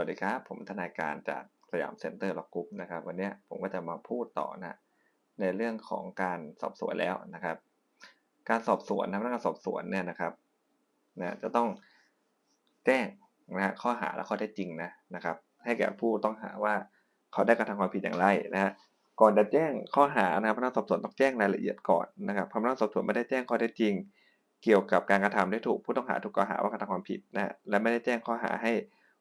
วัสดีครับ ผมทนายการจาก Siam Center Law Group นะครับ วันนี้ผมก็จะมาพูดต่อนะ ในเรื่องของการสอบสวนแล้วนะครับ การสอบสวนนะพนักงานสอบสวนเนี่ยนะครับนะจะต้องแจ้งนะข้อหาและข้อเท็จจริงนะนะครับ ให้แก่ผู้ต้องหาว่าเขาได้กระทำความผิดอย่างไรนะฮะก่อนจะแจ้งข้อหานะพนักงานสอบสวนต้องแจ้งรายละเอียดก่อนนะครับพนักงานสอบสวนไม่ได้แจ้งข้อเท็จจริง เกี่ยวกับการกระทำได้ถูกผู้ต้องหาถูกกล่าวหาว่ากระทำความผิดนะและไม่ได้แจ้งข้อหาให้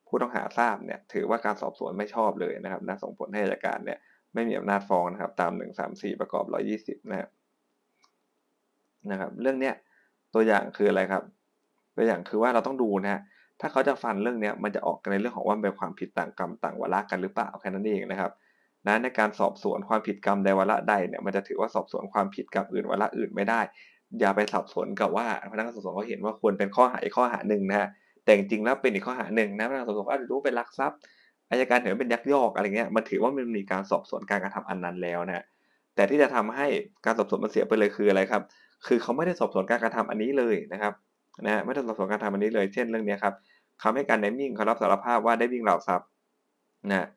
ผู้ต้องหาทราบเนี่ยถือว่าการสอบสวนไม่ชอบเลยนะครับนะส่งผลให้อัยการเนี่ยไม่มีอำนาจฟ้องนะครับตาม 134 ประกอบ 120 นะครับนะครับเรื่องเนี้ยตัวอย่างคืออะไรครับ ตัวอย่างคือว่าเราต้องดูนะฮะถ้าเขาจะฟันเรื่องเนี้ยมันจะออกในเรื่องของว่าเป็นความผิดต่างกรรมต่างวาระกันหรือเปล่าแค่นั้นเองนะครับนะในการสอบสวนความผิดกรรมใดวาระใดเนี่ยมันจะถือว่าสอบสวนความผิดกรรมอื่นวาระอื่นไม่ได้ อย่าไปสับสนกับว่าพนักงานสอบสวนเขาเห็นว่าควรเป็นข้อหาอีกข้อหาหนึ่งนะฮะ แต่จริงๆแล้วเป็นอีกข้อหาหนึ่งนะพนักงานสอบสวนอาจจะรู้เป็นลักทรัพย์อายการเห็นว่าเป็นยักยอกอะไรเงี้ยมันถือว่ามันมีการสอบสวนการกระทำอันนั้นแล้วนะแต่ที่จะทำให้การสอบสวนมันเสียไปเลยคืออะไรครับ คือเขาไม่ได้สอบสวนการกระทำอันนี้เลยนะครับนะไม่ได้สอบสวนการกระทำอันนี้เลย เช่นเรื่องนี้ครับคำให้การในมิ่งเขารับสารภาพว่าได้วิ่งราทรัพย์นะ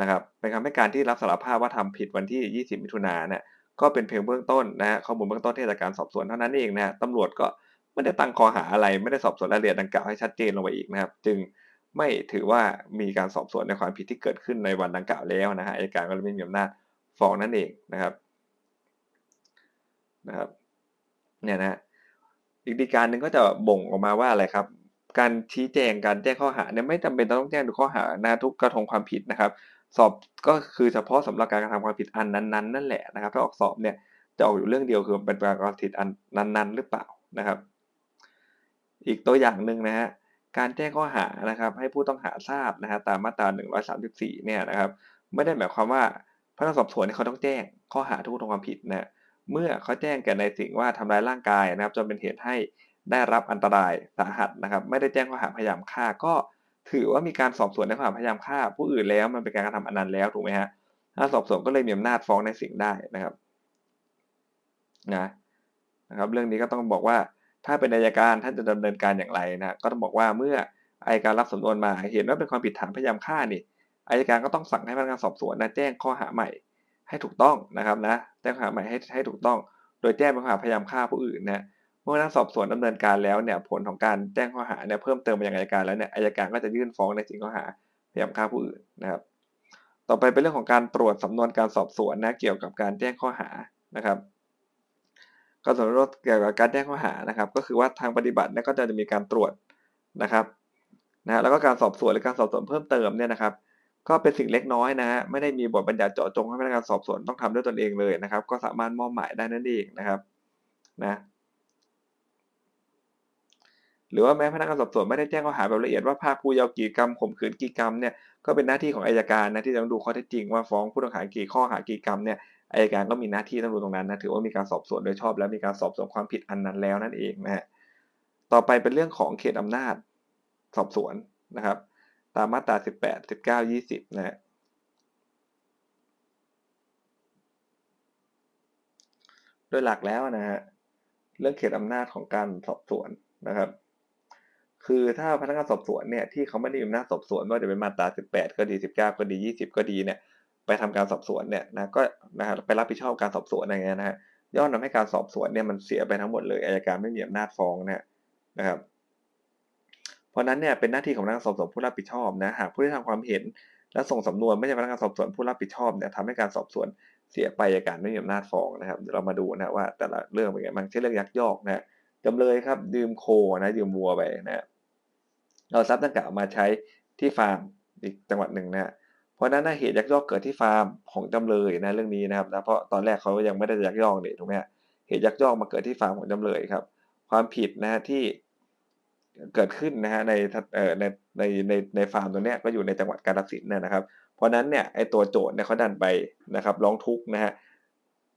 นะครับเป็นคำให้การที่รับสารภาพว่าทำผิดวันที่ 20 มิถุนายนเนี่ยก็เป็นเพียงเบื้องต้นนะฮะข้อมูลเบื้องต้นที่จากการสอบสวนเท่านั้นเองนะฮะตำรวจก็ ไม่ได้ตั้งข้อหาอะไร ไม่ได้สอบสวนรายละเอียดดังกล่าวให้ชัดเจนลงไปอีกนะครับ จึงไม่ถือว่ามีการสอบสวนในความผิดที่เกิดขึ้นในวันดังกล่าวแล้วนะฮะอัยการก็เลยไม่มีอำนาจฟ้องนั่นเองนะครับนะครับเนี่ยนะอีกดีการหนึ่งก็จะบ่งออกมาว่าอะไรครับการชี้แจงการแจ้งข้อหาเนี่ยไม่จำเป็นต้องแจ้งทุกข้อหานะทุกกระทงความผิดนะครับ สอบก็คือเฉพาะสำหรับการกระทำความผิดอันนั้นๆนั่นแหละนะครับ ถ้าออกสอบเนี่ยจะออกอยู่เรื่องเดียวคือเป็นการกระทำผิดอันนั้นๆ หรือเปล่านะครับ อีกตัวอย่างหนึ่งนะฮะการแจ้งข้อหานะครับ ให้ผู้ต้องหาทราบนะฮะตามมาตรา 134 เนี่ยนะครับ ไม่ได้หมายความว่าพนักงานสอบสวนเขาต้องแจ้งข้อหาทุกทำความผิดนะเมื่อเขาแจ้งแก่ในสิ่งว่าทำร้ายร่างกายนะครับจนเป็นเหตุให้ได้รับอันตรายสาหัสนะครับ ไม่ได้แจ้งข้อหาพยายามฆ่าก็ถือว่ามีการสอบสวนในข้อหาพยายามฆ่า ผู้อื่นแล้วมันเป็นการกระทำอนันนั้นแล้วถูกไหมฮะถ้าสอบสวนก็เลยมีอำนาจฟ้องในสิ่งได้นะครับนะนะครับ เรื่องนี้ก็ต้องบอกว่า ถ้าเป็นอายการท่านจะดำเนินการอย่างไรนะก็ต้องบอกว่าเมื่ออายการรับสำนวนมาเห็นว่าเป็นความผิดฐานพยายามฆ่านี่อายการก็ต้องสั่งให้พนักงานสอบสวนนะแจ้งข้อหาใหม่ให้ถูกต้องนะครับนะแจ้งข้อหาใหม่ให้ให้ถูกต้อง โดยแจ้งเป็นข้อหาพยายามฆ่าผู้อื่นนะเมื่อนักสอบสวนดำเนินการแล้วเนี่ยผลของการแจ้งข้อหาเนี่ยเพิ่มเติมไปยังอายการแล้วเนี่ยอายการก็จะยื่นฟ้องในสิ่งข้อหาพยายามฆ่าผู้อื่นนะครับ ต่อไปเป็นเรื่องของการตรวจสำนวนการสอบสวนนะเกี่ยวกับการแจ้งข้อหานะครับ ก็สำหรับเกี่ยวกับการแจ้งข้อหานะครับ ก็คือว่าทางปฏิบัติเนี่ยก็จะมีการตรวจนะครับนะแล้วก็การสอบสวนหรือการสอบสวนเพิ่มเติมเนี่ยนะครับ ก็เป็นสิ่งเล็กน้อยนะฮะไม่ได้มีบทบัญญัติเจาะจงให้พนักงานสอบสวนต้องทำด้วยตนเองเลยนะครับ ก็สามารถมอบหมายได้นั่นเองนะครับนะหรือว่าแม้พนักงานสอบสวนไม่ได้แจ้งข้อหาแบบละเอียดว่าภาคผู้เยาว์กี่กรรมข่มขืนกี่กรรมเนี่ยก็เป็นหน้าที่ของอายการนะที่จะต้องดูข้อเท็จจริงว่าฟ้องผู้ต้องหากี่ข้อหากี่กรรมเนี่ย อายการก็มีหน้าที่ต้องดูตรงนั้นนะถือว่ามีการสอบสวนโดยชอบ และมีการสอบสวนความผิดอันนั้นแล้วนั่นเองนะฮะต่อไปเป็นเรื่องของเขตอำนาจสอบสวนนะครับ ตามมาตรา 18 19 20นะฮะโดยหลักแล้วนะฮะเรื่องเขตอำนาจของการสอบสวนนะครับ คือถ้าพนักงานสอบสวนเนี่ยที่เขาไม่ได้มีอำนาจสอบสวนว่าจะเป็นมาตรา 18 ก็ดี 19 ก็ดี 20 ก็ดีเนี่ย ไปทำการสอบสวนเนี่ยนะก็นะฮะไปรับผิดชอบการสอบสวนอะไรเงี้ยนะฮะย่อมทาให้การสอบสวนเนี่ยมันเสียไปทั้งหมดเลยอายการไม่มีอำนาจฟ้องนะนะครับ เพราะนั้นเนี่ยเป็นหน้าที่ของพนักงานสอบสวนผู้รับผิดชอบนะหากผู้ที่ทำความเห็น และส่งสำนวนไม่ใช่พนักงานสอบสวนผู้รับผิดชอบเนี่ยทำให้การสอบสวนเสียไปอายการไม่มีอำนาจฟ้องนะครับเดี๋ยวเรามาดูนะว่าแต่ละเรื่องเป็นไงบางเช่นเรื่องยักยอกนะจำเลยครับดื่มโคนะดื่มวัวไปนะเราทรัพย์ดังกล่าวมาใช้ที่ฟาร์มอีกจังหวัดหนึ่งนะ เพราะนั้นเหตุยักยอกเกิดที่ฟาร์มของจำเลยนะเรื่องนี้นะครับนะเพราะตอนแรกเขายังไม่ได้ยักยอกเนี่ยถูกไหมเหตุยักยอกมาเกิดที่ฟาร์มของจำเลยครับ ความผิดนะฮะที่เกิดขึ้นนะฮะในในในในในฟาร์มตัวเนี้ยก็อยู่ในจังหวัดกาฬสินธุ์นะครับ เพราะนั้นเนี่ยไอตัวโจทย์เนี่ยเขาดันไปนะครับร้องทุกข์นะฮะ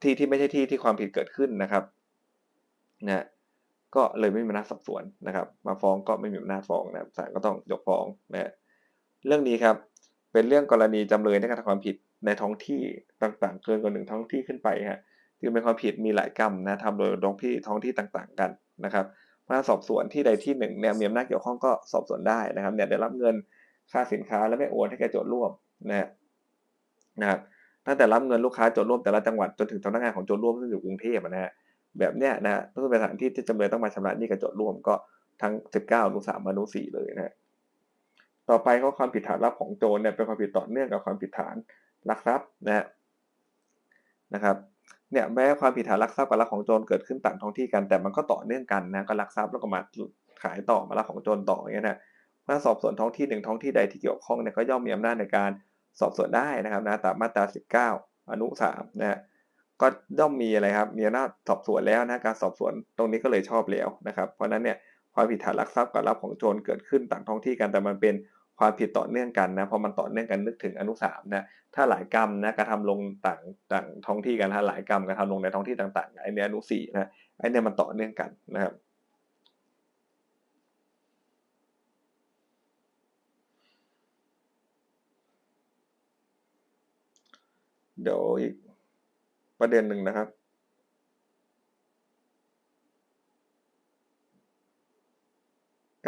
ที่ที่ไม่ใช่ที่ที่ความผิดเกิดขึ้นนะครับนะก็เลยไม่มีอำนาจสอบสวนนะครับ มาฟ้องก็ไม่มีอำนาจฟ้องนะศาลก็ต้องยกฟ้องนะเรื่องนี้ครับ เป็นเรื่องกรณีจำเลยในการทำความผิดในท้องที่ต่างๆ เกินกว่าหนึ่งท้องที่ขึ้นไปฮะจึงเป็นความผิดมีหลายกรรมนะทำโดยท้องที่ท้องที่ต่างๆ กันนะครับพนักสอบสวนที่ใดที่หนึ่งเนี่ยมีอำนาจเกี่ยวข้องก็สอบสวนได้นะครับเนี่ยได้รับเงินค่าสินค้าแล้วไม่โอนให้แก่โจทย์ร่วมนะนะครับตั้งแต่รับเงินลูกค้าโจทย์ร่วมแต่ละจังหวัดจนถึงสำนักงานของโจทย์ร่วมซึ่งอยู่กรุงเทพนะฮะแบบเนี้ยนะฮะต้องเป็นสถานที่ที่จำเลยต้องมาชำระหนี้กับโจทย์ร่วมก็ทั้ง 19อนุ3อนุ4เลยนะฮะ ต่อไปข้อความผิดฐานรับของโจรเนี่ยเป็นความผิดต่อเนื่องกับความผิดฐานลักทรัพย์นะฮะนะครับเนี่ยแม้ความผิดฐานลักทรัพย์กับลักของโจรเกิดขึ้นต่างท้องที่กันแต่มันก็ต่อเนื่องกันนะก็ลักทรัพย์แล้วก็มาขายต่อมาลักของโจรต่ออย่างเงี้ยนะถ้าสอบสวนท้องที่หนึ่งท้องที่ใดที่เกี่ยวข้องเนี่ยก็ย่อมมีอำนาจในการสอบสวนได้นะครับนะตามมาตรา 19 อนุ3นะฮะก็ย่อมมีอะไรครับมีอำนาจสอบสวนแล้วนะการสอบสวนตรงนี้ก็เลยชอบแล้วนะครับ เพราะนั้นเนี่ยความผิดฐานลักทรัพย์กับรับของโจรเกิดขึ้นต่างท้องที่กันแต่มันเป็น ความผิดต่อเนื่องกันนะพอมันต่อเนื่องกันนึกถึงอนุสามนะถ้าหลายกรรมนะกระทำลงต่างต่างท้องที่กันถ้าหลายกรรมกระทำลงในท้องที่ต่างๆไอ้นี่อนุสี่นะไอ้นี่มันต่อเนื่องกันนะครับเดี๋ยวอีกประเด็นหนึ่งนะครับ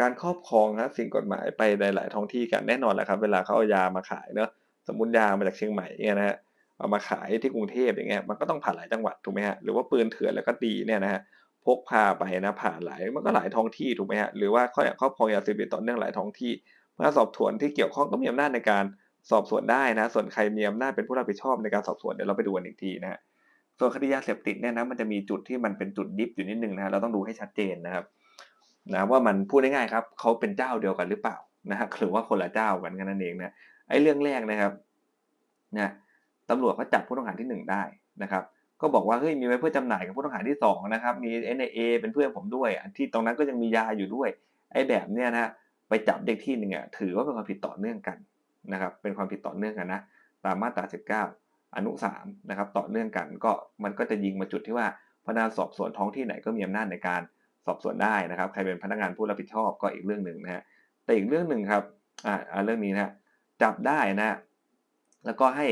การครอบครองนะสิ่งกฎหมายไปในหลายท้องที่กันแน่นอนแหละครับ เวลาเขาเอายามาขายเนอะสมมติยามาจากเชียงใหม่เนี่ยนะฮะเอามาขายที่กรุงเทพอย่างเงี้ยมันก็ต้องผ่านหลายจังหวัดถูกไหมฮะหรือว่าปืนเถื่อนแล้วก็ดีเนี่ยนะฮะพกพาไปนะผ่านหลายมันก็หลายท้องที่ถูกไหมฮะหรือว่าข้อยางครอบครองยาเสพติดต่อเนื่องหลายท้องที่เมื่อสอบสวนที่เกี่ยวข้องก็มีอำนาจในการสอบสวนได้นะ ส่วนใครมีอำนาจเป็นผู้รับผิดชอบในการสอบสวนเดี๋ยวเราไปดูกันอีกทีนะฮะส่วนคดียาเสพติดเนี่ยนะมันจะมีจุดที่มันเป็นจุดดิฟอยู่นิดนึงนะฮะเราต้องดูให้ชัดเจนนะครับ นะว่ามันพูดง่ายๆครับเขาเป็นเจ้าเดียวกันหรือเปล่านะฮะหรือว่าคนละเจ้ากันกันนั่นเองนะไอ้เรื่องแรกนะครับนะตำรวจเขาจับผู้ต้องหาที่หนึ่งได้นะครับ ก็บอกว่าเฮ้ยมีไว้เพื่อจำหน่ายกับผู้ต้องหาที่สองนะครับมี NIA เป็นเพื่อนผมด้วย ที่ตรงนั้นก็ยังมียาอยู่ด้วย ไอ้แบบเนี้ยนะไปจับเด็กที่หนึ่งอะถือว่าเป็นความผิดต่อเนื่องกันนะครับเป็นความผิดต่อเนื่องกันนะตามมาตรา 19 อนุ 3 นะครับ ต่อเนื่องกันก็มันก็จะยิงมาจุดที่ว่าพนักงานสอบสวนท้องที่ไหนก็มีอำนาจในการ สอบสวนได้นะครับ ใครเป็นพนักงานผู้รับผิดชอบก็อีกเรื่องหนึ่งนะฮะแต่อีกเรื่องหนึ่งครับอ่าเรื่องนี้นะจับได้นะแล้วก็ให้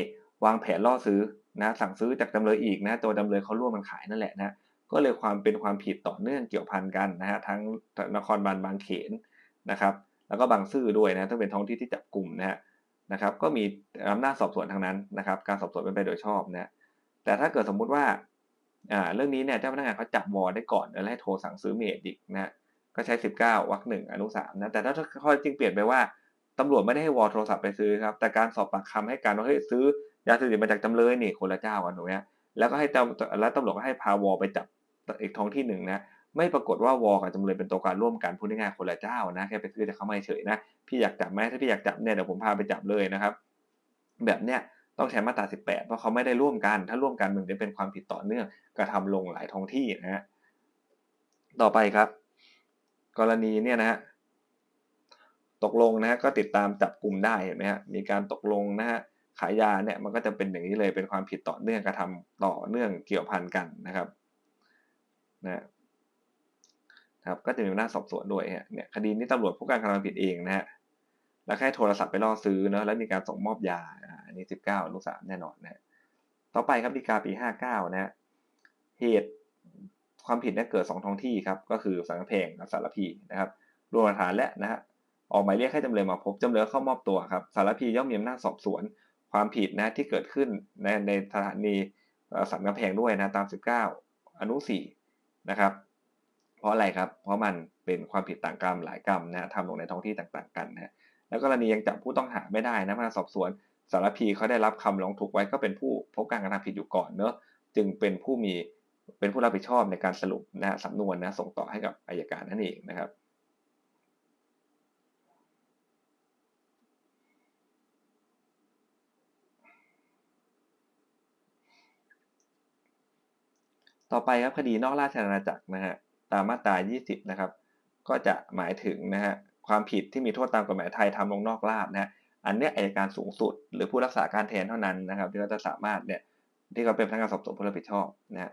วางแผนล่อซื้อนะสั่งซื้อจากจำเลยอีกนะตัวจำเลยเขาร่วมมันขายนั่นแหละนะก็เลยความเป็นความผิดต่อเนื่องเกี่ยวพันกันนะฮะทั้งนครบาลบางเขนนะครับ แล้วก็บางซื่อด้วยนะต้องเป็นท้องที่ที่จับกลุ่มนะฮะนะครับ ก็มีอำนาจสอบสวนทางนั้นนะครับ การสอบสวนเป็นไปโดยชอบนะแต่ถ้าเกิดสมมุติว่า อ่าเรื่องนี้เนี่ยเจ้าพนักงานเขาจับวอได้ก่อนแล้วให้โทรสั่งซื้อเมดอีกนะก็ใช้ 19วรรคหนึ่งอนุสามนะแต่ถ้าข้อจริงเปลี่ยนไปว่าตำรวจไม่ได้ให้วอโทรศัพท์ไปซื้อครับแต่การสอบปากคำให้การว่าเฮ้ยซื้อยาเสพติดมาจากจำเลยนี่คนละเจ้ากันถูกไหมแล้วก็ให้ตำแล้วตำรวจก็ให้พาวอไปจับอีกท้องที่หนึ่งนะไม่ปรากฏว่าวอกับจำเลยเป็นตัวการร่วมกันพูดง่ายๆคนละเจ้านะแค่ไปซื้อจากเขาไม่เฉยนะพี่อยากจับไหมถ้าพี่อยากจับเนี่ยเดี๋ยวผมพาไปจับเลยนะครับ แบบเนี้ย ต้องใช้มาตรา 18 เพราะเขาไม่ได้ร่วมกัน ถ้าร่วมกันมันจะเป็นความผิดต่อเนื่องกระทำลงหลายท้องที่นะฮะต่อไปครับ กรณีเนี่ยนะฮะตกลงนะฮะก็ติดตามจับกลุ่มได้เห็นไหมฮะมีการตกลงนะฮะขายยาเนี่ยมันก็จะเป็นอย่างนี้เลยเป็นความผิดต่อเนื่องกระทำต่อเนื่องเกี่ยวพันกันนะครับนะครับก็จะมีหน้าสอบสวนด้วยเนี่ยคดีนี้ตำรวจผู้การกระทำผิดเองนะฮะ แล้วแค่โทรศัพท์ไปล่อซื้อเนาะแล้วมีการส่งมอบยาอันนี้ 19ลูกสามแน่นอนนะต่อไปครับดีกาปี 59นะฮะเหตุความผิดเนี่ยเกิด 2 ท้องที่ครับก็คือสังเพลงกับสารพีนะครับรวมหลักฐานและนะฮะออกหมายเรียกให้จำเลยมาพบจำเลยเข้ามอบตัวครับ สารพีย่อมมีอำนาจสอบสวนความผิดนะที่เกิดขึ้นในในสถานีสันกำแพงด้วยนะตาม 19 อนุ 4 นะครับ เพราะอะไรครับ เพราะมันเป็นความผิดต่างกรรมหลายกรรมนะทำลงในท้องที่ต่าง ๆ กันนะ แล้วกรณียังจับผู้ต้องหาไม่ได้นะพนักสอบสวนสารพีเขาได้รับคำร้องทุกข์ไว้ก็เป็นผู้พบการกระทำผิดอยู่ก่อนเนอะจึงเป็นผู้มีเป็นผู้รับผิดชอบในการสรุปนะสำนวนนะส่งต่อให้กับอายการนั่นเองนะครับต่อไปครับคดีนอกราชอาณาจักรนะฮะตามมาตรา 20 นะครับ ก็จะหมายถึงนะฮะ ความผิดที่มีโทษตามกฎหมายไทยทำลงนอกราชนะฮะอันเนี้ยอายการสูงสุด หรือผู้รักษาการแทนเท่านั้นนะครับที่เขาจะสามารถเนี่ยที่เขาเป็นพนักงานสอบสวนผู้รับผิดชอบนะฮะ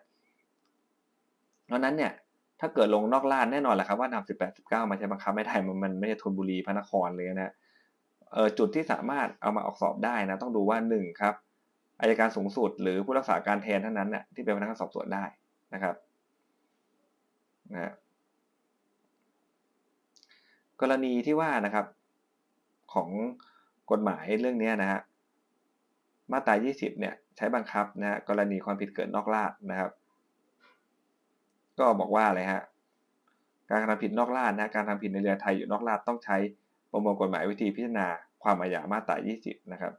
เพราะนั้นเนี่ยถ้าเกิดลงนอกราชแน่นอนแหละครับว่านำ18 19มาใช้บังคับไม่ได้มันมันไม่ใช่ธนบุรีพระนครเลยนะเออจุดที่สามารถเอามาออกสอบได้นะต้องดูว่า1ครับอายการสูงสุด หรือผู้รักษาการแทนเท่านั้นน่ะที่เป็นพนักงานสอบสวนได้นะครับนะ กรณีที่ว่านะครับของกฎหมายเรื่องนี้นะฮะมาตรา 20 เนี่ยใช้บังคับนะฮะกรณีความผิดเกิดนอกราชนะครับ ก็บอกว่าอะไรฮะการกระทำผิดนอกราชนะการทำผิดในเรือไทยอยู่นอกราชต้องใช้ประมวลกฎหมายวิธีพิจารณาความอาญามาตรา 20 นะครับ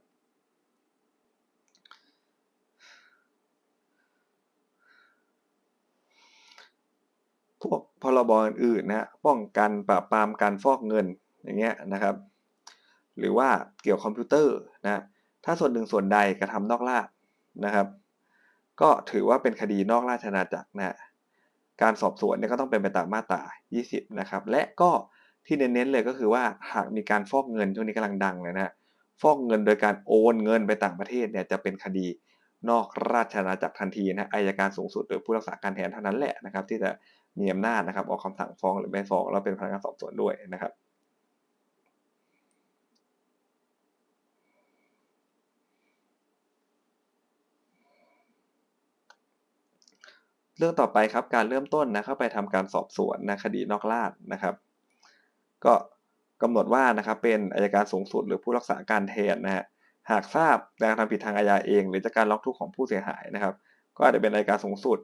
พวกพรบอื่นๆนะป้องกันปราบปรามการฟอกเงินอย่างเงี้ยนะครับ หรือว่าเกี่ยวคอมพิวเตอร์นะถ้าส่วนหนึ่งส่วนใดกระทำนอกราชนะครับ ก็ถือว่าเป็นคดีนอกราชอาณาจักรนะการสอบสวนเนี่ยก็ต้องเป็นไปตามมาตรา 20 นะครับ และก็ที่เน้นๆเลยก็คือว่าหากมีการฟอกเงินช่วงนี้กำลังดังเลยนะฟอกเงินโดยการโอนเงินไปต่างประเทศเนี่ยจะเป็นคดีนอกราชอาณาจักรทันทีนะอายการสูงสุดหรือผู้รักษาการแทนเท่านั้นแหละนะครับ ที่จะ มีอำนาจนะครับออกคำสั่งฟ้องหรือไม่ฟ้องแล้วเป็นพนักงานสอบสวนด้วยนะครับ เรื่องต่อไปครับการเริ่มต้นนะเข้าไปทำการสอบสวนนะคดีนอกราชนะครับ ก็กำหนดว่านะครับเป็นอายการสูงสุดหรือผู้รักษาการแทนนะฮะหากทราบการทำผิดทางอาญาเอง หรือจากการร้องทุกข์ของผู้เสียหายนะครับ ก็อาจจะเป็นอายการสูงสุด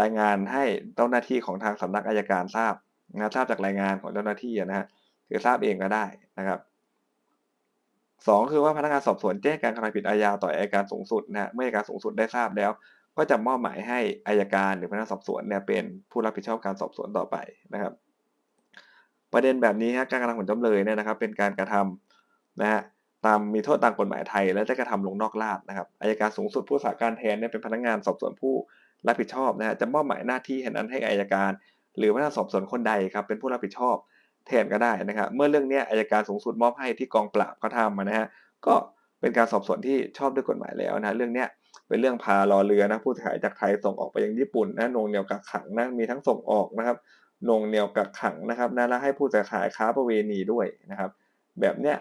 รายงานให้เจ้าหน้าที่ของทางสำนักอายการทราบนะทราบจากรายงานของเจ้าหน้าที่นะฮะหรือทราบเองก็ได้นะครับสองคือว่าพนักงานสอบสวนแจ้งการกระทำผิดอาญาต่ออายการสูงสุดนะเมื่ออายการสูงสุดได้ทราบแล้ว ก็จะมอบหมายให้อายการหรือพนักงานสอบสวนเนี่ยเป็นผู้รับผิดชอบการสอบสวนต่อไปนะครับ ประเด็นแบบนี้ฮะการกระทำของจำเลยเนี่ยนะครับ เป็นการกระทำนะฮะตามมีโทษตามกฎหมายไทย และจะกระทำลงนอกราชนะครับอายการสูงสุดผู้รักษาการแทนเนี่ยเป็นพนักงานสอบสวนผู้ รับผิดชอบนะฮะจะมอบหมายหน้าที่แห่นั้นให้อายการ หรือพนักงานสอบสวนคนใดครับเป็นผู้รับผิดชอบแทนก็ได้นะครับเมื่อเรื่องนี้อายการสูงสุดมอบให้ที่กองปราบเขาทำนะฮะก็เป็นการสอบสวนที่ชอบด้วยกฎหมายแล้วนะเรื่องนี้เป็นเรื่องพารอเรือนะผู้เสียหายจากไทยส่งออกไปยังญี่ปุ่นนะนงเหนียวกักขังนะมีทั้งส่งออกนะครับนงเหนียวกักขังนะครับนะและให้ผู้เสียหายค้าประเวณีด้วยนะครับ แบบเนี้ย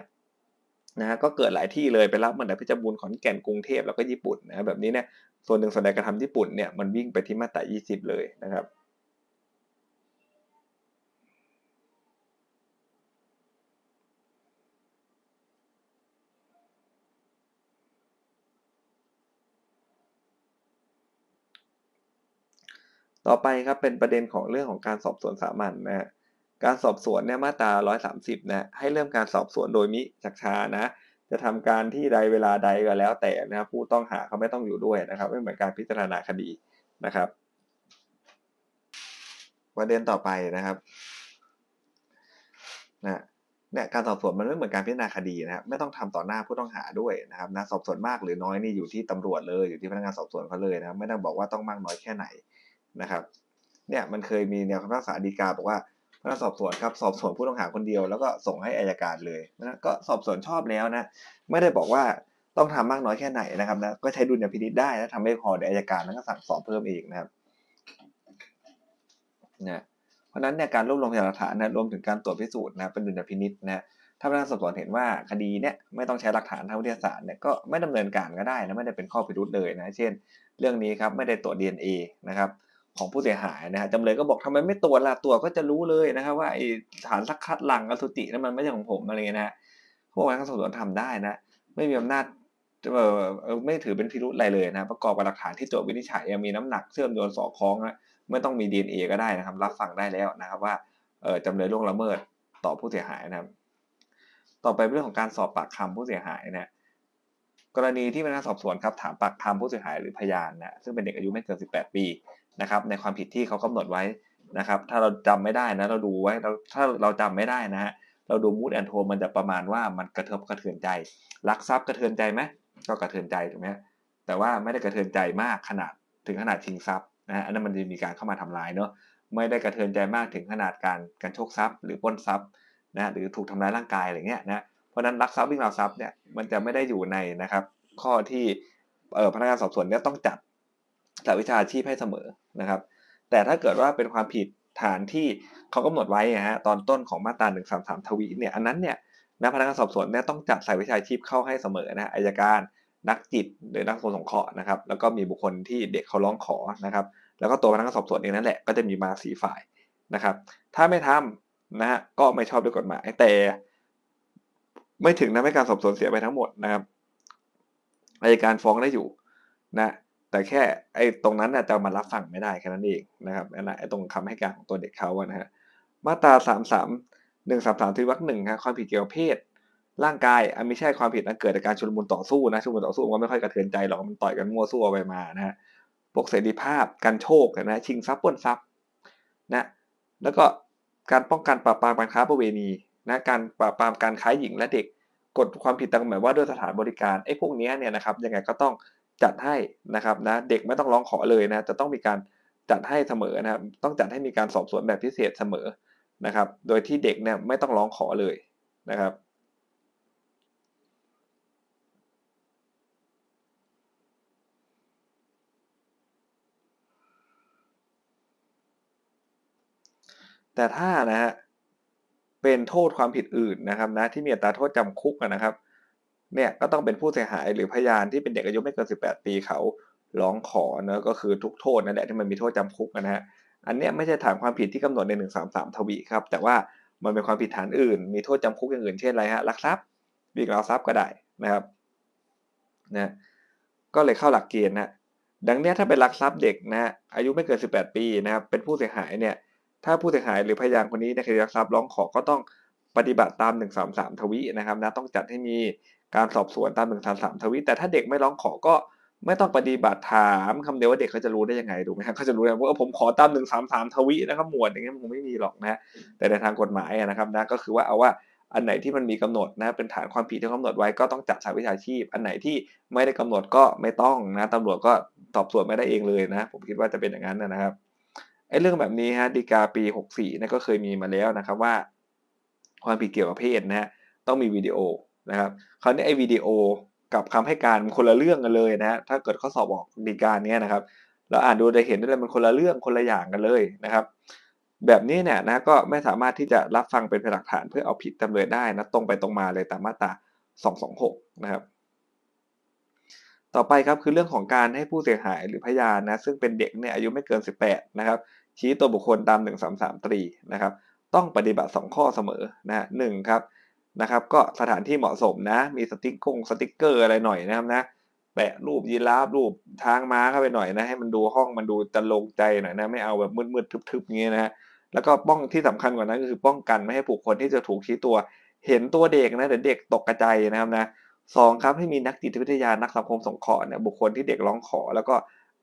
นะฮะก็เกิดหลายที่เลยไปรับเหมือนเพชรบูรณ์ขอนแก่นกรุงเทพแล้วก็ญี่ปุ่นนะแบบนี้เนี่ย ส่วนหนึ่งส่วนใดกระทำญี่ปุ่นเนี่ยมันวิ่งไปที่มาตรา20 เลยนะครับต่อไปครับเป็นประเด็นของเรื่องของการสอบสวนสามัญนะฮะการสอบสวนเนี่ยมาตรา 130 นะให้เริ่มการสอบสวนโดยมิชักช้านะ จะทำการที่ใดเวลาใดก็แล้วแต่นะครับผู้ต้องหาเขาไม่ต้องอยู่ด้วยนะครับ ไม่เหมือนการพิจารณาคดีนะครับประเด็นต่อไปนะครับนะเนี่ยการสอบสวนมันไม่เหมือนการพิจารณาคดีนะครับไม่ต้องทำต่อหน้าผู้ต้องหาด้วยนะครับนะสอบสวนมากหรือน้อยนี่อยู่ที่ตำรวจเลยอยู่ที่พนักงานสอบสวนเขาเลยนะครับไม่ต้องบอกว่าต้องมากน้อยแค่ไหนนะครับ เนี่ยมันเคยมีแนวคำพิพากษาฎีกาบอกว่า พนักสอบสวนครับสอบสวนผู้ต้องหาคนเดียวแล้วก็ส่งให้อายการเลยนะก็สอบสวนชอบแล้วนะไม่ได้บอกว่าต้องทำมากน้อยแค่ไหนนะครับนะก็ใช้ดุลยพินิจได้นะทำไม่พอเดี๋ยวอายการนั้นก็สั่งสอบเพิ่มอีกนะครับนะเพราะนั้นเนี่ยการรวบรวมพยานหลักฐานนะรวมถึงการตรวจพิสูจน์นะเป็นดุลยพินิจนะถ้าพนักงานสอบสวนเห็นว่าคดีเนี่ยไม่ต้องใช้หลักฐานทางวิทยาศาสตร์เนี่ยก็ไม่ดำเนินการก็ได้นะไม่ได้เป็นข้อพิรุธเลยนะเช่น เรื่องนี้ครับไม่ได้ตรวจ DNA นะครับ ของผู้เสียหายนะฮะจำเลยก็บอกทำไมไม่ตรวจล่ะตรวจก็จะรู้เลยนะครับว่าไอฐานสักคัดหลังอสุจินั้นมันไม่ใช่ของผมอะไรเงี้ยนะพวกนักสอบสวนทำได้นะ ไม่มีอำนาจเออไม่ถือเป็นพิรุธอะไรเลยนะ ประกอบกับหลักฐานที่ตรวจวินิจฉัยมีน้ำหนักเชื่อมโยงสอดคล้องนะไม่ต้องมี DNA ก็ได้นะครับ รับฟังได้แล้วนะครับว่าเออจำเลยล่วงละเมิดต่อผู้เสียหายนะครับ ต่อไปเรื่องของการสอบปากคำผู้เสียหายนะกรณีที่พนักงานสอบสวนครับถามปากคำผู้เสียหายหรือพยานนะซึ่งเป็นเด็กอายุไม่เกิน 18 ปี นะครับในความผิดที่เขากำหนดไว้นะครับถ้าเราจำไม่ได้นะเราดูไว้เราถ้าเราจำไม่ได้นะฮะเราดูมูดแอนโทมันจะประมาณว่ามันกระเทือบกระเทือนใจลักทรัพย์กระเทือนใจไหมก็กระเทือนใจถูกไหมแต่ว่าไม่ได้กระเทือนใจมากขนาดถึงขนาดชิงทรัพย์นะฮะอันนั้นมันจะมีการเข้ามาทำลายเนาะไม่ได้กระเทือนใจมากถึงขนาดการการโชคทรัพย์ หรือปล้นทรัพย์นะหรือถูกทำร้ายร่างกายอะไรเงี้ยนะเพราะนั้นลักทรัพย์วิ่งราวทรัพย์เนี่ยมันจะไม่ได้อยู่ในนะครับข้อที่เออพนักงานสอบสวนเนี่ยต้องจัด สาวิชาชีพให้เสมอนะครับ แต่ถ้าเกิดว่าเป็นความผิดฐานที่เขากำหนดไว้นะฮะตอนต้นของมาตราหนึ่งสามสามทวีเนี่ยอันนั้นเนี่ยนะพนักงานสอบสวนเนี่ยต้องจัดสายวิชาชีพเข้าให้เสมอนะอายการนักจิตหรือนักสงเคราะห์นะครับแล้วก็มีบุคคลที่เด็กเขาร้องขอนะครับ แล้วก็ตัวพนักงานสอบสวนเองนั่นแหละก็จะมีมาสีฝ่ายนะครับ ถ้าไม่ทำนะฮะก็ไม่ชอบด้วยกฎหมายแต่ ไม่ถึงทำให้การสอบสวนเสียไปทั้งหมดนะครับอายการฟ้องได้อยู่นะ แต่แค่ไอ้ตรงนั้นจะมารับฟังไม่ได้แค่นั้นเองนะครับนะไอ้ตรงคำให้การของตัวเด็กเขาอะนะฮะมาตราสามสามหนึ่งสามสามที่วรรคหนึ่งครับความผิดเกี่ยวกับเพศ ร่างกายอันไม่ใช่ความผิดอันเกิดจากการชุลมุนต่อสู้นะชุลมุนต่อสู้มันก็ไม่ค่อยกระเทือนใจหรอกมันต่อยกันมั่วสู้ไปมานะฮะพวกเสรีภาพการโชคนะชิงทรัพย์ปล้นทรัพย์นะแล้วก็การป้องกันปราบปรามการค้าประเวณีนะการปราบปรามการค้าหญิงและเด็กกฎความผิดต่างหมายว่าด้วยสถานบริการไอ้พวกนี้เนี่ยนะครับยังไงก็ต้อง จัดให้นะครับนะเด็กไม่ต้องร้องขอเลยนะจะต้องมีการจัดให้เสมอนะครับ ต้องจัดให้มีการสอบสวนแบบพิเศษเสมอนะครับ โดยที่เด็กเนี่ยไม่ต้องร้องขอเลยนะครับแต่ถ้านะฮะเป็นโทษความผิดอื่นนะครับนะที่มีอัตราโทษจำคุกนะครับ เนี่ยก็ต้องเป็นผู้เสียหายหรือพยานที่เป็นเด็กอายุไม่เกิน 18 ปีเขาร้องขอเนะก็คือทุกโทษนั่นแหละที่มันมีโทษจำคุกนะฮะอันเนี้ยไม่ใช่ฐานความผิดที่กำหนดใน 133 ทวีครับ แต่ว่ามันเป็นความผิดฐานอื่น มีโทษจำคุกอย่างอื่นเช่นอะไรฮะลักทรัพย์บีกเอาวทรัพย์ก็ได้นะครับนะก็เลยเข้าหลักเกณฑ์นะดังนี้ถ้าเป็นลักทรัพย์เด็กนะอายุไม่เกิน 18 ปีนะครับเป็นผู้เสียหายเนี่ยถ้าผู้เสียหายหรือพยานคนนี้ในคดีลักทรัพย์ร้องขอก็ต้องปฏิบัติตาม 133 ทวีนะครับนะต้องจัดให้มี การสอบสวนตาม133ทวีแต่ถ้าเด็กไม่ร้องขอก็ไม่ต้องปฏิบัติถามคำเดียวว่าเด็กเขาจะรู้ได้ยังไงดูไหมครับเขาจะรู้ได้ว่าผมขอตาม133ทวีนะครับหมวดอย่างเงี้ยคงไม่มีหรอกนะแต่ในทางกฎหมายนะครับนะก็คือว่าเอาว่าอันไหนที่มันมีกำหนดนะเป็นฐานความผิดที่กำหนดไว้ก็ต้องจัดสาวิชาชีพ อันไหนที่ไม่ได้กำหนดก็ไม่ต้องนะตำรวจก็สอบสวนไม่ได้เองเลยนะ ผมคิดว่าจะเป็นอย่างนั้นนะครับไอ้เรื่องแบบนี้ฮะดีกาปี 64นะก็เคยมีมาแล้วนะครับว่า ความผิดเกี่ยวกับเพศนะฮะต้องมีวิดีโอ นะครับคราวนี้ไอ้วิดีโอกับคำให้การมันคนละเรื่องกันเลยนะฮะถ้าเกิดข้อสอบบอกดีการเนี้ยนะครับเราอ่านดูจะเห็นได้เลยมันคนละเรื่องคนละอย่างกันเลยนะครับ แบบนี้เนี่ยนะก็ไม่สามารถที่จะรับฟังเป็นหลักฐานเพื่อเอาผิดจำเลยได้นะตรงไปตรงมาเลยตามมาตรา 226 นะครับ ต่อไปครับคือเรื่องของการให้ผู้เสียหายหรือพยานนะซึ่งเป็นเด็กเนี่ยอายุไม่เกิน 18 นะครับ ชี้ตัวบุคคลตาม 133ตรีนะครับ ต้องปฏิบัติ 2 ข้อเสมอนะฮะหครับ นะครับ ก็สถานที่เหมาะสมนะ มีสติ๊กกงสติ๊กเกอร์อะไรหน่อยนะครับนะแปะรูปยีราฟรูปทางม้าเข้าไปหน่อยนะ ให้มันดูห้องมันดูจรรโลงใจหน่อยนะ ไม่เอาแบบมืดๆทึบๆอย่างเงี้ยนะแล้วก็ป้องที่สำคัญกว่านั้นก็คือป้องกันไม่ให้ผู้คนที่จะถูกชี้ตัว เห็นตัวเด็กนะเดี๋ยวเด็กตกกระจายนะครับนะสองครับให้มีนักจิตวิทยานักสังคมสงเคราะห์เนี่ยบุคคลที่เด็กร้องขอ แล้วก็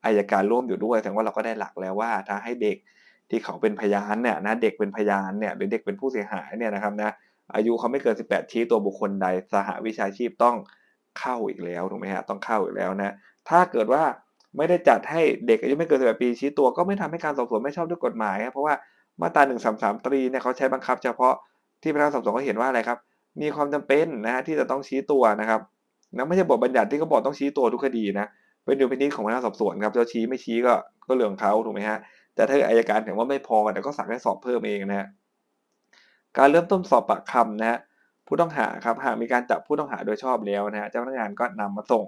อายการร่วมอยู่ด้วยแสดงว่าเราก็ได้หลักแล้วว่าถ้าให้เด็กที่เขาเป็นพยานเนี่ยนะเด็กเป็นพยานเนี่ยหรือเด็กเป็นผู้เสียหายเนี่ยนะครับนะ อายุเขาไม่เกิน 18 ชี้ตัวบุคคลใดสหวิชาชีพต้องเข้าอีกแล้วถูกไหมฮะต้องเข้าอีกแล้วนะถ้าเกิดว่าไม่ได้จัดให้เด็กอายุไม่เกิน 18 ปีชี้ตัวก็ไม่ทำให้การสอบสวนไม่ชอบด้วยกฎหมายครับเพราะว่ามาตรา 133 ตรีเนี่ยเขาใช้บังคับ เฉพาะที่พนักงานสอบสวนเขาเห็นว่าอะไรครับมีความจำเป็นนะฮะที่จะต้องชี้ตัวนะครับนะไม่ใช่บทบัญญัติที่เขาบอกต้องชี้ตัวทุกคดีนะเป็นดุลพินิจของพนักงานสอบสวนครับจะชี้ไม่ชี้ก็ก็เรื่องของเขาถูกไหมฮะแต่ถ้าอายการเห็นว่าไม่พอแต่ก็สั่งให้สอบเพิ่มเองนะฮะ การเริ่มต้นสอบปากคำนะฮะผู้ต้องหาครับหากมีการจับผู้ต้องหาโดยชอบแล้วนะฮะเจ้าพนักงานก็นำมาส่ง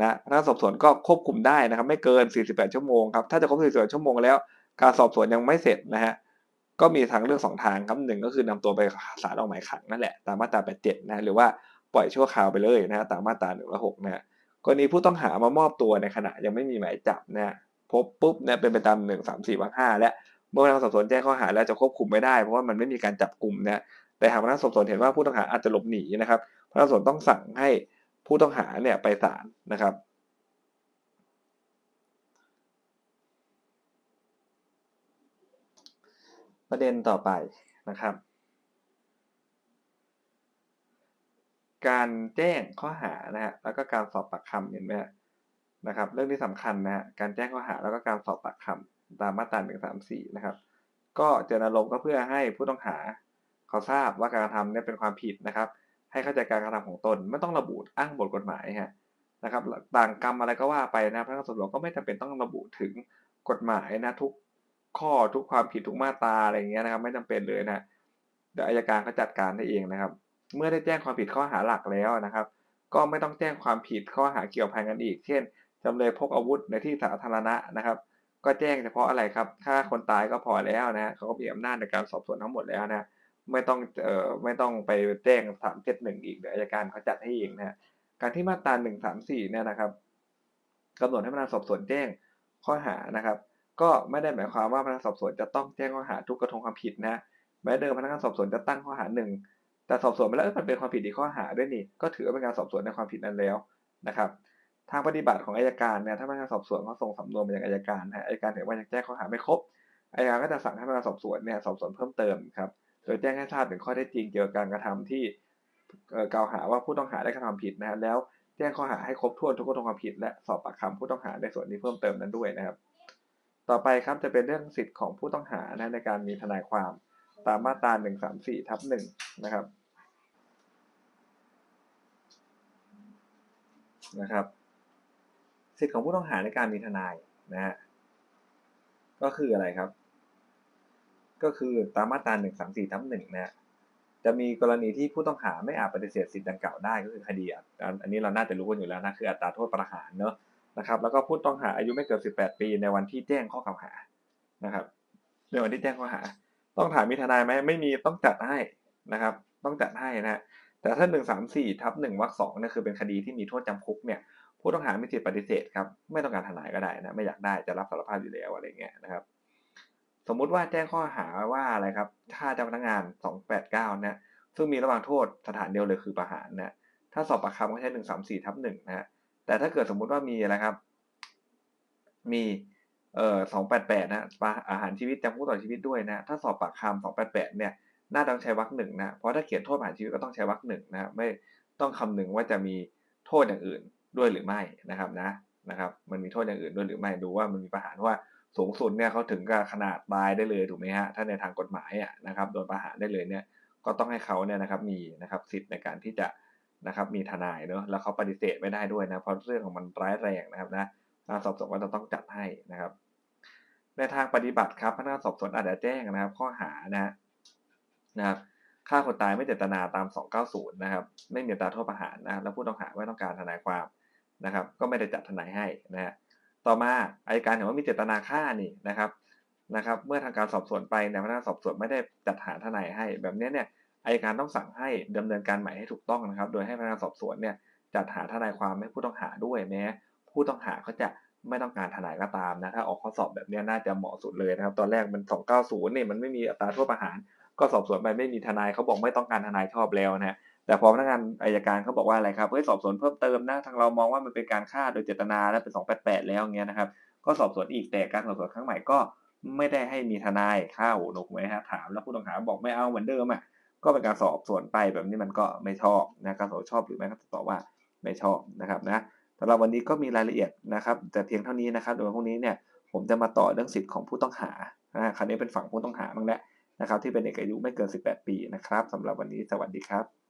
นะพนักงานสอบสวนก็ควบคุมได้นะครับ ไม่เกิน 48 ชั่วโมงครับถ้าจะครบ48ชั่วโมงแล้ว การสอบสวนยังไม่เสร็จนะฮะก็มีทางเลือกสองทางครับหนึ่งก็คือนำตัวไปศาลออกหมายขังนั่นแหละตามมาตรา 87 นะหรือว่าปล่อยชั่วคราวไปเลยนะฮะตามมาตรา106นะกรณีผู้ต้องหามามอบตัวในขณะยังไม่มีหมายจับนะพบปุ๊บเนี่ยเป็นไปตาม 1 3 4วรรค5และ เมื่อพนักงานสอบสวนแจ้งข้อหาแล้วจะควบคุมไม่ได้เพราะว่ามันไม่มีการจับกลุ่มนะแต่หากพนักงานสอบสวนเห็นว่าผู้ต้องหาอาจจะหลบหนีนะครับพนักงานสอบสวนต้องสั่งให้ผู้ต้องหาเนี่ยไปศาลนะครับประเด็นต่อไปนะครับ การแจ้งข้อหานะฮะแล้วก็การสอบปากคำเห็นไหมนะครับ เรื่องที่สำคัญนะฮะการแจ้งข้อหาแล้วก็การสอบปากคำ ตามมาตราหนึ่งสามสี่นะครับ ก็เจตนารมณ์ก็เพื่อให้ผู้ต้องหาเขาทราบว่าการกระทำเนี่ยเป็นความผิดนะครับ ให้เข้าใจการกระทำของตนไม่ต้องระบุอ้างบทกฎหมายฮะนะครับต่างกรรมอะไรก็ว่าไปนะพนักงานสอบสวนก็ไม่จำเป็นต้องระบุถึงกฎหมายนะทุกข้อทุกความผิดทุกมาตราอะไรเงี้ยนะครับ ไม่จำเป็นเลยนะเดี๋ยวอายการเขาจัดการได้เองนะครับ เมื่อได้แจ้งความผิดข้อหาหลักแล้วนะครับ ก็ไม่ต้องแจ้งความผิดข้อหาเกี่ยวพันกันอีก เช่นจำเลยพกอาวุธในที่สาธารณะนะครับ ก็แจ้งเฉพาะอะไรครับฆ่าคนตายก็พอแล้วนะเขาก็มีอำนาจในการสอบสวนทั้งหมดแล้วนะไม่ต้องเอ่อไม่ต้องไปแจ้งสามเจ็ดหนึ่งอีกเดี๋ยวอายการเขาจัดให้เองนะฮะการที่มาตราหนึ่งสามสี่เนี่ยนะครับกำหนดให้พนักงานสอบสวนแจ้งข้อหานะครับ ก็ไม่ได้หมายความว่าพนักงานสอบสวนจะต้องแจ้งข้อหาทุกกระทงความผิดนะแม้เดิมพนักงานสอบสวนจะตั้งข้อหาหนึ่งแต่สอบสวนไปแล้วมันเป็นความผิดอีกข้อหาด้วยนี่ก็ถือว่าเป็นการสอบสวนในความผิดนั้นแล้วนะครับ ทางปฏิบัติของอายการเนี่ยถ้าพนักงานสอบสวนเขาส่งสำนวนมายังอายการนะอายการเห็นว่ายังแจ้งข้อหาไม่ครบอายการก็จะสั่งให้พนักงานสอบสวนเนี่ยสอบสวนเพิ่มเติมครับโดยแจ้งให้ทราบถึงข้อเท็จจริงเกี่ยวกับการกระทำที่กล่าวหาว่าผู้ต้องหาได้กระทำผิดนะแล้วแจ้งข้อหาให้ครบถ้วนทุกกระทงความผิด และสอบปากคำผู้ต้องหาในส่วนนี้เพิ่มเติมนั้นด้วยนะครับ ต่อไปครับจะเป็นเรื่องสิทธิ์ของผู้ต้องหานะในการมีทนายความตามมาตรา134ทับ1นะครับนะครับ สิทธิ์ของผู้ต้องหาในการมีทนายนะฮะก็คืออะไรครับ ก็คือตามมาตรา134ทับ1นะฮะจะมีกรณีที่ผู้ต้องหาไม่อาจปฏิเสธสิทธิ์ดังกล่าวได้ก็คือคดีอันนี้เราน่าจะรู้กันอยู่แล้วนะคืออัตราโทษประหารเนอะนะครับ แล้วก็ผู้ต้องหาอายุไม่เกิน18 ปีในวันที่แจ้งข้อกล่าวหานะครับ ในวันที่แจ้งข้อหา ต้องถามมีทนายไหมไม่มีต้องจัดให้นะครับ ต้องจัดให้นะแต่ถ้า1 3 4ทับ1วรรคสองเนี่ยคือเป็นคดีที่มีโทษจำคุกเนี่ย ผู้ต้องหาไม่สิทธิปฏิเสธครับไม่ต้องการทนายก็ได้นะไม่อยากได้จะรับสารภาพอยู่แล้วอะไรเงี้ยนะครับสมมุติว่าแจ้งข้อหาว่าอะไรครับถ้าเจ้าพนักงาน 289 นะ ซึ่งมีระหว่างโทษสถานเดียวเลยคือประหารนะ ถ้าสอบปากคำก็ใช้หนึ่งสามสี่ทับหนึ่งนะฮะ แต่ถ้าเกิดสมมุติว่ามีอะไรครับ มีเอ่อสองแปดแปดนะอาหารชีวิตจำคุกต่อชีวิตด้วยนะ ถ้าสอบปากคำสองแปดแปดเนี่ย น่าต้องใช้วรรคหนึ่งนะ เพราะถ้าเขียนโทษประหารชีวิตก็ต้องใช้วรรคหนึ่งนะ ไม่ต้องคำนึงว่าจะมีโทษอย่างอื่น ด้วยหรือไม่นะครับนะนะครับ มันมีโทษอย่างอื่นด้วยหรือไม่ดูว่ามันมีประหารว่าสูงสุดเนี่ยเขาถึงกับขนาดตายได้เลยถูกไหมฮะถ้าในทางกฎหมายอะนะครับโดนประหารได้เลยเนี่ยก็ต้องให้เขาเนี่ยนะครับมีนะครับสิทธิ์ในการที่จะนะครับมีทนายเนาะแล้วเขาปฏิเสธไม่ได้ด้วยนะเพราะเรื่องของมันร้ายแรงนะครับนะการสอบสวนก็จะต้องจัดให้นะครับ ในทางปฏิบัติครับพนักงานสอบสวนอาจจะแจ้งนะครับ ข้อหานะนะครับฆ่าคนตายไม่เจตนาตาม 290 นะครับ ไม่มีตาโทษประหารนะแล้วผู้ต้องหาไม่ต้องการทนายความ นะครับ ก็ไม่ได้จัดทนายให้นะฮะต่อมาอายการเห็นว่ามีเจตนาฆ่านี่นะครับนะครับ เมื่อทางการสอบสวนไปในพนักงานสอบสวนไม่ได้จัดหาทนายให้ แบบนี้เนี่ยอายการต้องสั่งให้ดำเนินการใหม่ให้ถูกต้องนะครับ โดยให้พนักงานสอบสวนเนี่ยจัดหาทนายความให้ผู้ต้องหาด้วยแม้ผู้ต้องหาเขาจะไม่ต้องการทนายก็ตามนะถ้าออกข้อสอบแบบนี้น่าจะเหมาะสุดเลยนะครับ ตอนแรกมัน 290เนี่ยมันไม่มีอัตราโทษประหาร ก็สอบสวนไปไม่มีทนายเขาบอกไม่ต้องการทนายชอบแล้วนะ แต่พอพนักงานอายการเขาบอกว่าอะไรครับเฮ้ยสอบสวนเพิ่มเติมนะทางเรามองว่ามันเป็นการฆ่าโดยเจตนาและเป็น288แล้วเงี้ยนะครับ ก็สอบสวนอีกแต่การสอบสวนครั้งใหม่ก็ไม่ได้ให้มีทนายเข้าหนุกไหมฮะถามแล้วผู้ต้องหาบอกไม่เอาเหมือนเดิมอะก็เป็นการสอบสวนไปแบบนี้มันก็ไม่ชอบนะการสอบชอบหรือไม่ก็ตอบว่าไม่ชอบนะครับนะสำหรับวันนี้ก็มีรายละเอียดนะครับ แต่เพียงเท่านี้นะครับโดยพวกนี้เนี่ยผมจะมาต่อเรื่องสิทธิ์ของผู้ต้องหาคราวนี้เป็นฝั่งผู้ต้องหาบ้างแล้วนะครับที่เป็นเด็กอายุไม่เกิน 18 ปีนะครับสำหรับวันนี้สวัสดีครับ